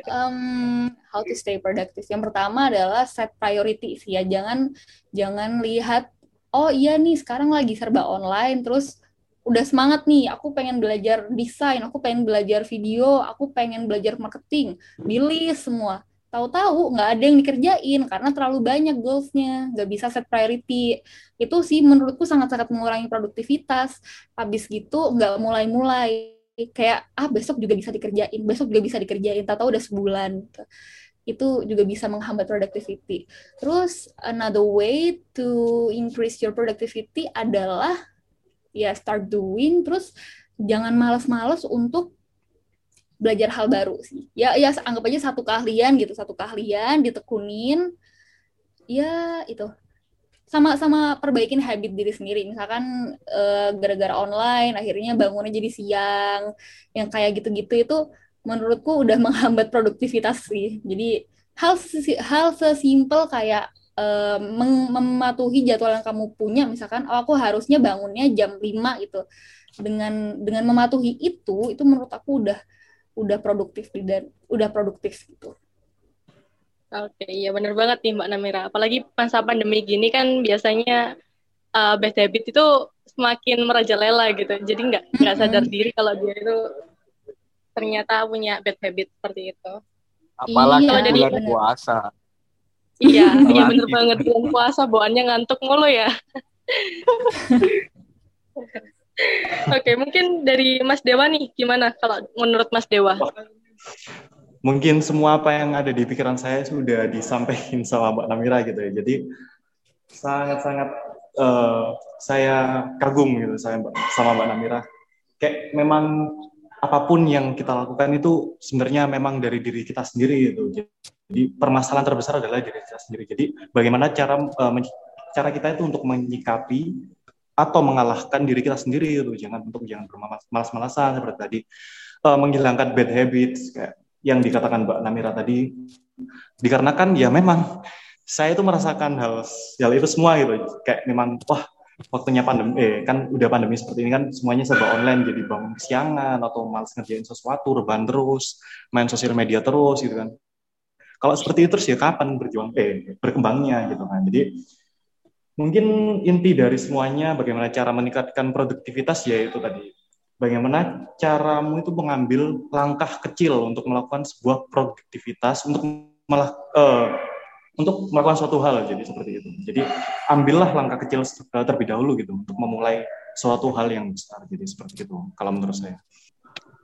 [SPEAKER 3] um, how to stay productive. Yang pertama adalah set priority sih ya. Jangan jangan lihat oh iya nih sekarang lagi serba online terus udah semangat nih aku pengen belajar desain, aku pengen belajar video, aku pengen belajar marketing, pilih semua. Tahu-tahu nggak ada yang dikerjain karena terlalu banyak goalsnya, nggak bisa set priority. Itu sih menurutku sangat-sangat mengurangi produktivitas. Habis gitu nggak mulai-mulai kayak ah besok juga bisa dikerjain, besok juga bisa dikerjain, tahu-tahu udah sebulan. gitu. Itu juga bisa menghambat productivity. Terus another way to increase your productivity adalah ya start doing, terus jangan malas-malas untuk belajar hal baru sih. Ya ya anggap aja satu keahlian gitu, satu keahlian ditekunin. Ya itu sama-sama perbaikin habit diri sendiri. Misalkan eh, gara-gara online akhirnya bangunnya jadi siang, yang kayak gitu-gitu itu menurutku udah menghambat produktivitas sih. Jadi hal hal sesimpel kayak eh, mematuhi jadwal yang kamu punya, misalkan oh aku harusnya bangunnya jam 5 gitu. Dengan dengan mematuhi itu, itu menurut aku udah udah produktif dan udah produktif gitu.
[SPEAKER 1] Oke, iya bener banget nih Mbak Namira. Apalagi masa pandemi gini kan biasanya uh, bad habit itu semakin merajalela gitu. Jadi nggak nggak sadar diri kalau dia itu ternyata punya bad habit seperti itu.
[SPEAKER 2] apalagi
[SPEAKER 3] Iya,
[SPEAKER 2] bulan
[SPEAKER 3] bener.
[SPEAKER 2] puasa
[SPEAKER 1] Iya, iya bener banget bulan puasa bawaannya ngantuk mulu ya. Oke, mungkin dari Mas Dewa nih gimana kalau menurut Mas Dewa?
[SPEAKER 4] Mungkin semua apa yang ada di pikiran saya sudah disampaikan sama Mbak Namira gitu ya. Jadi sangat-sangat eh, saya kagum gitu saya sama Mbak Namira. Kayak memang apa pun yang kita lakukan itu sebenarnya memang dari diri kita sendiri gitu. Jadi permasalahan terbesar adalah diri kita sendiri. Jadi bagaimana cara men- cara kita itu untuk menyikapi atau mengalahkan diri kita sendiri gitu. Jangan untuk jangan bermalas-malasan seperti tadi Eh, menghilangkan bad habits kayak yang dikatakan Mbak Namira tadi. Dikarenakan ya memang saya itu merasakan hal hal itu semua gitu. Kayak memang wah waktunya pandemi eh kan udah pandemi seperti ini kan semuanya serba online jadi bangun siangan atau malas ngerjain sesuatu rebahan terus main sosial media terus gitu kan kalau seperti itu terus ya kapan berjuang eh berkembangnya gitu kan jadi mungkin inti dari semuanya bagaimana cara meningkatkan produktivitas ya itu tadi bagaimana caramu itu mengambil langkah kecil untuk melakukan sebuah produktivitas untuk malah eh, untuk melakukan suatu hal jadi seperti itu jadi ambillah langkah kecil eh, terlebih dahulu gitu untuk memulai suatu hal yang besar jadi seperti itu kalau menurut saya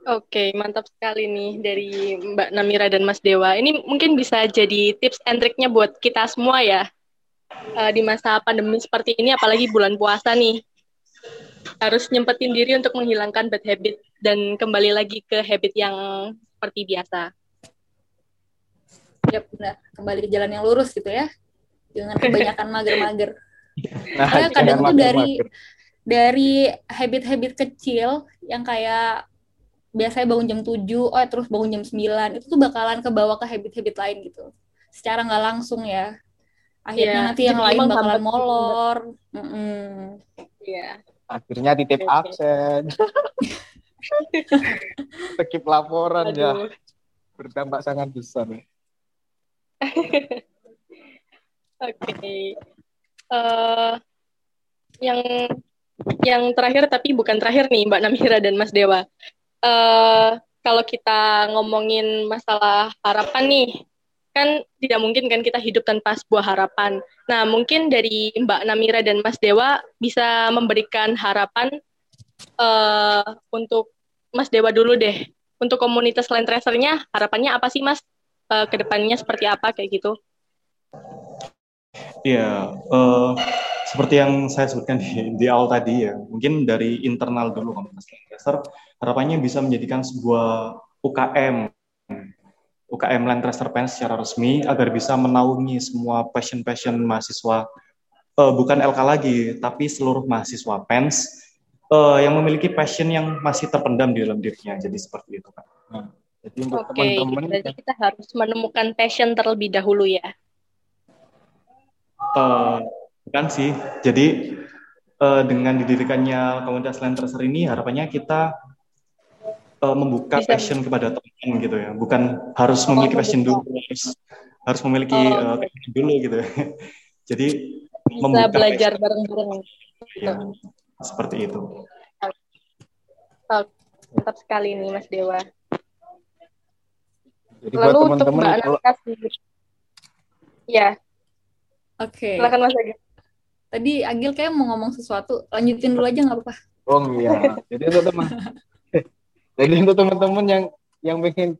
[SPEAKER 1] Oke, mantap sekali nih dari Mbak Namira dan Mas Dewa. Ini mungkin bisa jadi tips and triknya buat kita semua ya. Eh, di masa pandemi seperti ini, apalagi bulan puasa nih. harus nyempetin diri untuk menghilangkan bad habit dan kembali lagi ke habit yang seperti biasa.
[SPEAKER 3] Ya benar, kembali ke jalan yang lurus gitu ya. Jangan kebanyakan mager-mager.
[SPEAKER 2] Nah,
[SPEAKER 3] kadang tuh dari dari habit-habit kecil yang kayak biasanya bangun jam 7, oh terus bangun jam 9, itu tuh bakalan kebawa ke habit-habit lain gitu. Secara nggak langsung ya. Akhirnya
[SPEAKER 1] Iya,
[SPEAKER 3] nanti yang
[SPEAKER 1] jadi
[SPEAKER 3] lain bakalan molor. Mm-mm.
[SPEAKER 1] Iya.
[SPEAKER 2] Akhirnya titip
[SPEAKER 1] oke.
[SPEAKER 2] absen. Skip laporan ya.
[SPEAKER 1] Aduh.
[SPEAKER 2] Berdampak sangat besar.
[SPEAKER 1] Oke. Eh, yang yang terakhir tapi bukan terakhir nih Mbak Namira dan Mas Dewa. Eh, kalau kita ngomongin masalah harapan nih, kan tidak mungkin kan kita hidup tanpa sebuah harapan. Nah, mungkin dari Mbak Namira dan Mas Dewa bisa memberikan harapan eh, untuk Mas Dewa dulu deh. Untuk komunitas Land Tracer-nya, harapannya apa sih Mas? Eh, ke depannya seperti apa kayak gitu?
[SPEAKER 4] Ya, eh, seperti yang saya sebutkan di, di awal tadi ya, mungkin dari internal dulu komunitas Lancaster, harapannya bisa menjadikan sebuah UKM, UKM Land Tracer Pens secara resmi agar bisa menaungi semua passion-passion mahasiswa, eh, bukan LK lagi, tapi seluruh mahasiswa Pens eh, yang memiliki passion yang masih terpendam di dalam dirinya. Jadi seperti itu, Kak.
[SPEAKER 2] Jadi untuk
[SPEAKER 1] Oke,
[SPEAKER 2] teman-teman
[SPEAKER 1] berarti kita harus menemukan passion terlebih dahulu ya.
[SPEAKER 4] Eh, kan sih. Jadi eh, dengan didirikannya komunitas Land Tracer ini harapannya kita eh, membuka
[SPEAKER 1] Bisa-
[SPEAKER 4] passion kepada teman gitu ya. Bukan harus memiliki passion dulu, harus, harus memiliki
[SPEAKER 1] Oh.
[SPEAKER 4] eh, passion dulu gitu. Jadi
[SPEAKER 1] Bisa
[SPEAKER 4] membuka
[SPEAKER 1] belajar bareng-bareng.
[SPEAKER 4] Ya, seperti itu.
[SPEAKER 1] Mantap sekali nih Mas Dewa.
[SPEAKER 2] jadi buat
[SPEAKER 1] Lalu untuk
[SPEAKER 2] teman-teman
[SPEAKER 1] Mbak
[SPEAKER 2] kalau.
[SPEAKER 1] Ya,
[SPEAKER 3] Oke.
[SPEAKER 1] silakan Mas Agil.
[SPEAKER 3] Tadi Agil kayak mau ngomong sesuatu, lanjutin dulu aja nggak apa-apa.
[SPEAKER 2] Oh iya. Jadi untuk teman Jadi untuk teman-teman yang yang pengen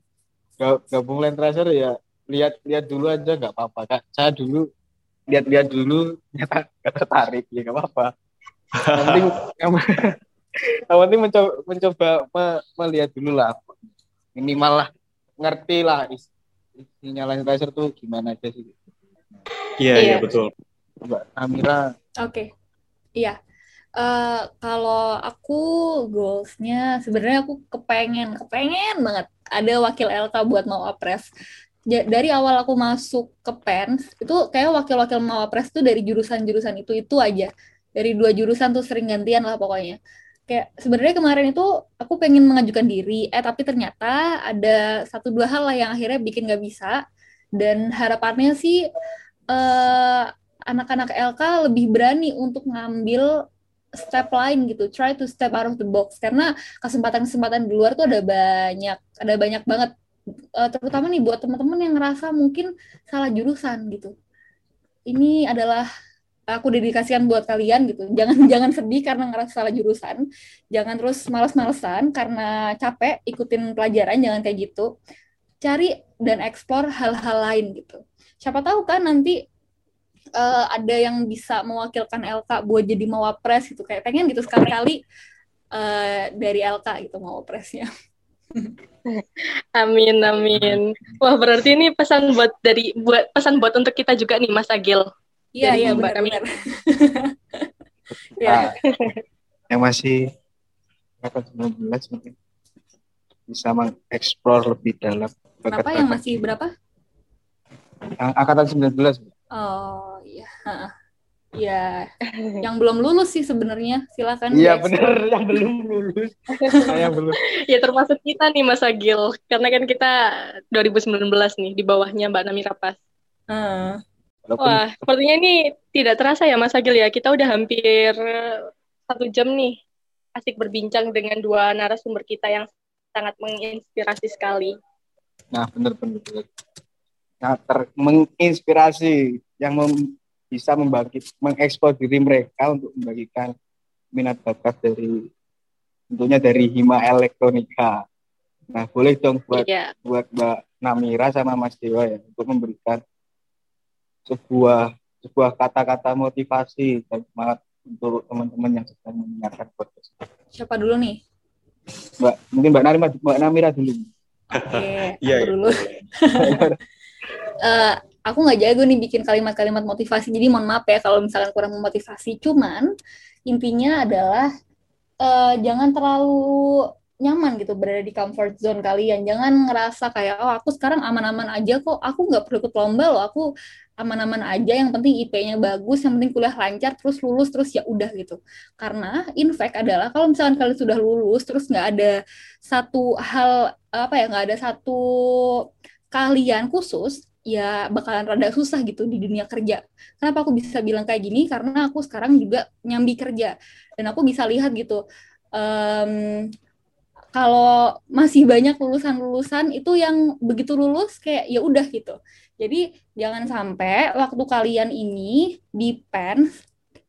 [SPEAKER 2] ga- gabung Land Tracer ya lihat lihat dulu aja nggak apa-apa kak. Saya dulu lihat-lihat dulu ternyata nggak tertarik ya nggak apa-apa. Yang penting yang, yang penting mencoba mencoba me- melihat dulu lah minimal lah ngerti lah is- isinya Land Tracer tuh gimana aja sih.
[SPEAKER 4] Iya,
[SPEAKER 1] Iya.
[SPEAKER 4] iya betul.
[SPEAKER 2] Mbak Amira
[SPEAKER 3] Oke, iya. Eh, kalau aku goalsnya sebenarnya aku kepengen, kepengen banget ada wakil LK buat mau apres. Dari awal aku masuk ke PENS itu kayak wakil-wakil mau apres tuh dari jurusan-jurusan itu itu aja. Dari dua jurusan tuh sering gantian lah pokoknya. Kayak sebenarnya kemarin itu aku pengen mengajukan diri, eh tapi ternyata ada satu dua hal lah yang akhirnya bikin gak bisa. Dan harapannya sih eh anak-anak LK lebih berani untuk ngambil step lain gitu, try to step out of the box karena kesempatan-kesempatan di luar tuh ada banyak, ada banyak banget, Eh, terutama nih buat teman-teman yang ngerasa mungkin salah jurusan gitu. Ini adalah aku dedikasikan buat kalian gitu, jangan jangan sedih karena ngerasa salah jurusan, jangan terus malas-malesan karena capek ikutin pelajaran, jangan kayak gitu. Cari dan explore hal-hal lain gitu. Siapa tahu kan nanti eh, ada yang bisa mewakilkan LK buat jadi mawapres gitu kayak pengen gitu sekali-kali eh, dari LK gitu mawapresnya.
[SPEAKER 1] Amin, amin. Wah, berarti ini pesan buat dari buat pesan buat untuk kita juga nih Mas Agil.
[SPEAKER 3] Iya iya
[SPEAKER 1] Mbak
[SPEAKER 3] benar-benar. ya.
[SPEAKER 2] Yang masih angkatan 19 mungkin bisa mengeksplor lebih dalam
[SPEAKER 3] Kenapa yang masih berapa?
[SPEAKER 2] Ang- angkatan 19
[SPEAKER 3] Oh iya. Yang belum lulus sih sebenarnya silakan.
[SPEAKER 2] iya benar yang belum lulus saya belum
[SPEAKER 1] Ya termasuk kita nih Mas Agil, karena kan kita 2019 nih di bawahnya Mbak Namira Pas.
[SPEAKER 3] Heeh.
[SPEAKER 2] walaupun
[SPEAKER 1] Wah, sepertinya ini tidak terasa ya Mas Agil ya. Kita udah hampir satu jam nih asik berbincang dengan dua narasumber kita yang sangat menginspirasi sekali.
[SPEAKER 2] nah benar benar benar. nah ter- menginspirasi yang mem- bisa membagi mengekspor diri mereka untuk membagikan minat bakat dari tentunya dari Hima Elektronika nah boleh dong buat
[SPEAKER 1] Iya,
[SPEAKER 2] buat Mbak Namira sama Mas Dewa ya untuk memberikan sebuah sebuah kata-kata motivasi dan semangat untuk teman-teman yang sedang mendengarkan podcast.
[SPEAKER 3] Siapa dulu nih?
[SPEAKER 2] Mbak, mungkin Mbak Namira, Mbak Namira dulu.
[SPEAKER 3] Oke,
[SPEAKER 4] Iya,
[SPEAKER 3] aku
[SPEAKER 4] iya.
[SPEAKER 3] dulu. Eh, aku nggak jago nih bikin kalimat-kalimat motivasi, jadi mohon maaf ya kalau misalkan kurang memotivasi. Cuman intinya adalah eh, jangan terlalu nyaman gitu berada di comfort zone kalian. Jangan ngerasa kayak oh aku sekarang aman-aman aja kok. Aku nggak perlu ikut lomba loh. Aku aman-aman aja. Yang penting IP-nya bagus, yang penting kuliah lancar, terus lulus terus ya udah gitu. Karena in fact adalah kalau misalkan kalian sudah lulus terus nggak ada satu hal apa ya nggak ada satu kalian khusus ya bakalan rada susah gitu di dunia kerja. Kenapa aku bisa bilang kayak gini? Karena aku sekarang juga nyambi kerja dan aku bisa lihat gitu. em, kalau masih banyak lulusan-lulusan itu yang begitu lulus kayak ya udah gitu. Jadi jangan sampai waktu kalian ini di PEN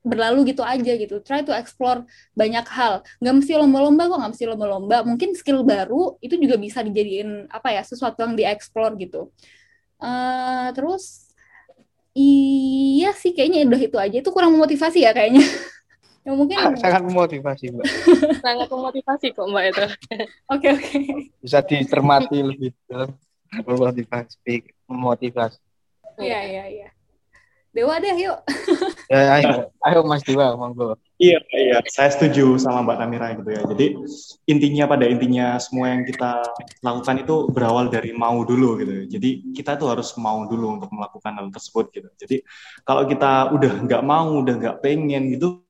[SPEAKER 3] berlalu gitu aja gitu. Try to explore banyak hal. Nggak mesti lomba-lomba kok, nggak mesti lomba-lomba. Mungkin skill baru itu juga bisa dijadiin apa ya sesuatu yang dieksplor gitu. Eh, terus iya sih kayaknya udah itu aja. Itu kurang memotivasi ya kayaknya. ya mungkin
[SPEAKER 2] Sangat memotivasi, Mbak.
[SPEAKER 1] Sangat memotivasi kok Mbak itu.
[SPEAKER 3] oke oke.
[SPEAKER 2] Bisa dicermati lebih dalam memotivasi, memotivasi.
[SPEAKER 3] Iya iya iya. Dewa deh yuk.
[SPEAKER 2] Ya, ayo, ayo Mas Dewa, monggo.
[SPEAKER 4] Iya, iya, saya setuju sama Mbak Namira gitu ya. Jadi intinya pada intinya semua yang kita lakukan itu berawal dari mau dulu gitu. Jadi kita tuh harus mau dulu untuk melakukan hal tersebut gitu. Jadi kalau kita udah nggak mau, udah nggak pengen gitu,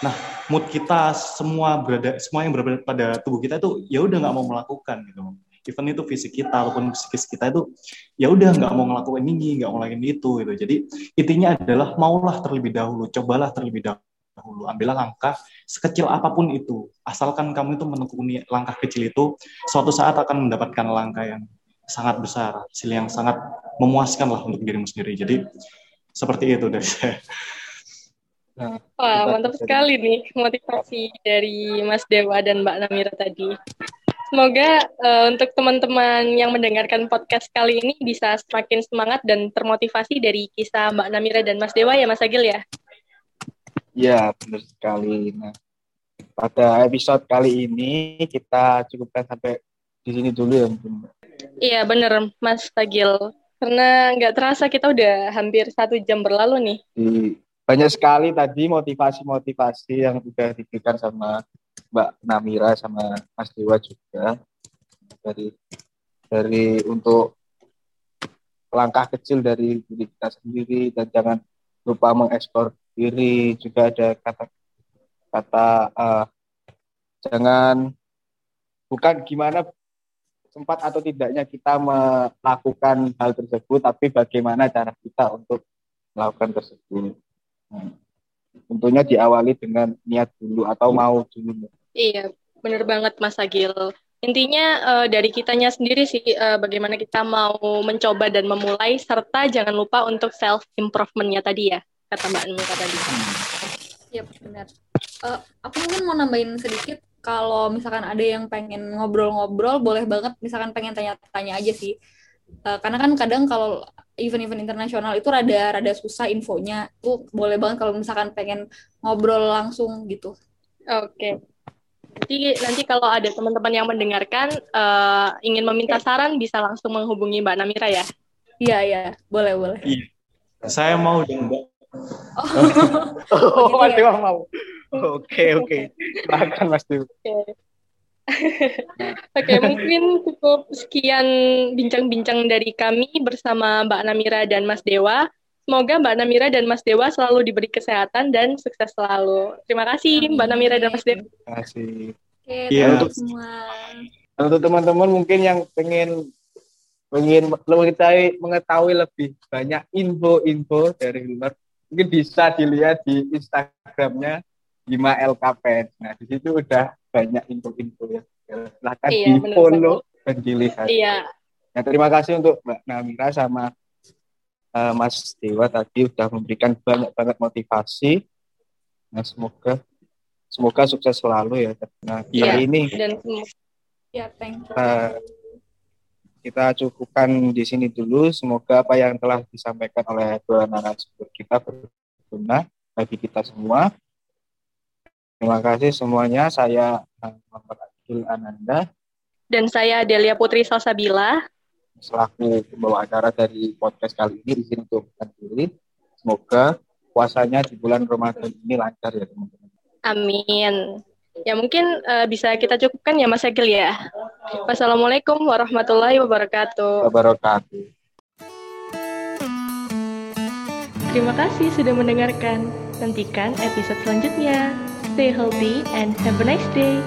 [SPEAKER 4] nah mood kita semua berada, semua yang berada pada tubuh kita itu ya udah nggak mau melakukan gitu. Even itu fisik kita ataupun psikis kita itu ya udah nggak mau ngelakuin ini, nggak mau ngelakuin itu gitu. Jadi intinya adalah maulah terlebih dahulu, cobalah terlebih dahulu dahulu. Ambillah langkah sekecil apa pun itu. Asalkan kamu itu menekuni langkah kecil itu, suatu saat akan mendapatkan langkah yang sangat besar, hasil yang sangat memuaskan lah untuk dirimu sendiri. Jadi seperti itu dari saya.
[SPEAKER 2] Nah,
[SPEAKER 1] Wah, mantap sekali nih motivasi dari Mas Dewa dan Mbak Namira tadi. Semoga eh, untuk teman-teman yang mendengarkan podcast kali ini bisa semakin semangat dan termotivasi dari kisah Mbak Namira dan Mas Dewa ya Mas Agil ya.
[SPEAKER 2] Ya, benar sekali. Nah, pada episode kali ini kita cukupkan sampai di sini dulu ya mungkin.
[SPEAKER 1] Iya bener Mas Agil. Karena nggak terasa kita udah hampir satu jam berlalu nih.
[SPEAKER 2] Di, banyak sekali tadi motivasi-motivasi yang sudah diberikan sama Mbak Namira sama Mas Dewa juga dari dari untuk langkah kecil dari diri kita sendiri dan jangan lupa mengeksplor diri juga ada kata kata eh, jangan bukan gimana sempat atau tidaknya kita melakukan hal tersebut tapi bagaimana cara kita untuk melakukan tersebut. Nah, tentunya diawali dengan niat dulu atau mau dulu.
[SPEAKER 1] Iya, bener banget Mas Agil. Intinya eh, dari kitanya sendiri sih eh, bagaimana kita mau mencoba dan memulai serta jangan lupa untuk self improvementnya tadi ya kata Mbak Namira tadi.
[SPEAKER 3] Iya benar. Eh, aku mungkin mau nambahin sedikit kalau misalkan ada yang pengen ngobrol-ngobrol boleh banget misalkan pengen tanya-tanya aja sih. Eh, karena kan kadang kalau event-event internasional itu rada rada susah infonya. Tuh boleh banget kalau misalkan pengen ngobrol langsung gitu.
[SPEAKER 1] Oke. Jadi nanti kalau ada teman-teman yang mendengarkan eh, ingin meminta saran bisa langsung menghubungi Mbak Namira ya.
[SPEAKER 3] Iya iya, boleh boleh.
[SPEAKER 4] Saya mau dong, Mbak.
[SPEAKER 3] Oh,
[SPEAKER 2] Oh,
[SPEAKER 3] gitu
[SPEAKER 2] Mas
[SPEAKER 3] ya?
[SPEAKER 2] Dewa mau. Oke, oke. Silakan Mas Dewa.
[SPEAKER 1] Oke. Oke, mungkin cukup sekian bincang-bincang dari kami bersama Mbak Namira dan Mas Dewa. Semoga Mbak Namira dan Mas Dewa selalu diberi kesehatan dan sukses selalu. Terima kasih Mbak Namira dan Mas Dewa.
[SPEAKER 2] Terima kasih.
[SPEAKER 3] Oke,
[SPEAKER 4] Iya.
[SPEAKER 3] semua.
[SPEAKER 2] Untuk teman-teman mungkin yang pengen pengen mengetahui mengetahui lebih banyak info-info dari luar, mungkin bisa dilihat di Instagramnya Bima LKPN. Nah, di situ udah banyak info-info ya. Silahkan
[SPEAKER 1] Iya,
[SPEAKER 2] di follow dan dilihat.
[SPEAKER 1] Iya,
[SPEAKER 2] Nah, terima kasih untuk Mbak Namira sama eh, Mas Dewa tadi udah memberikan banyak banget motivasi. Nah, semoga semoga sukses selalu ya. Nah,
[SPEAKER 1] Iya.
[SPEAKER 2] kali ini
[SPEAKER 1] dan sem-
[SPEAKER 3] Ya, thank you.
[SPEAKER 2] Eh, kita cukupkan di sini dulu. Semoga apa yang telah disampaikan oleh dua narasumber kita berguna bagi kita semua. Terima kasih semuanya. Saya eh, Muhammad Abdul Ananda.
[SPEAKER 1] Dan saya Delia Putri Salsabila.
[SPEAKER 2] Selaku pembawa acara dari podcast kali ini di sini untuk diri. Semoga puasanya di bulan Ramadan ini lancar ya teman-teman.
[SPEAKER 1] Amin. Ya mungkin uh, bisa kita cukupkan ya Mas Egil ya. Wassalamualaikum warahmatullahi wabarakatuh.
[SPEAKER 2] Wabarakatuh.
[SPEAKER 1] Terima kasih sudah mendengarkan. Nantikan episode selanjutnya. Stay healthy and have a nice day.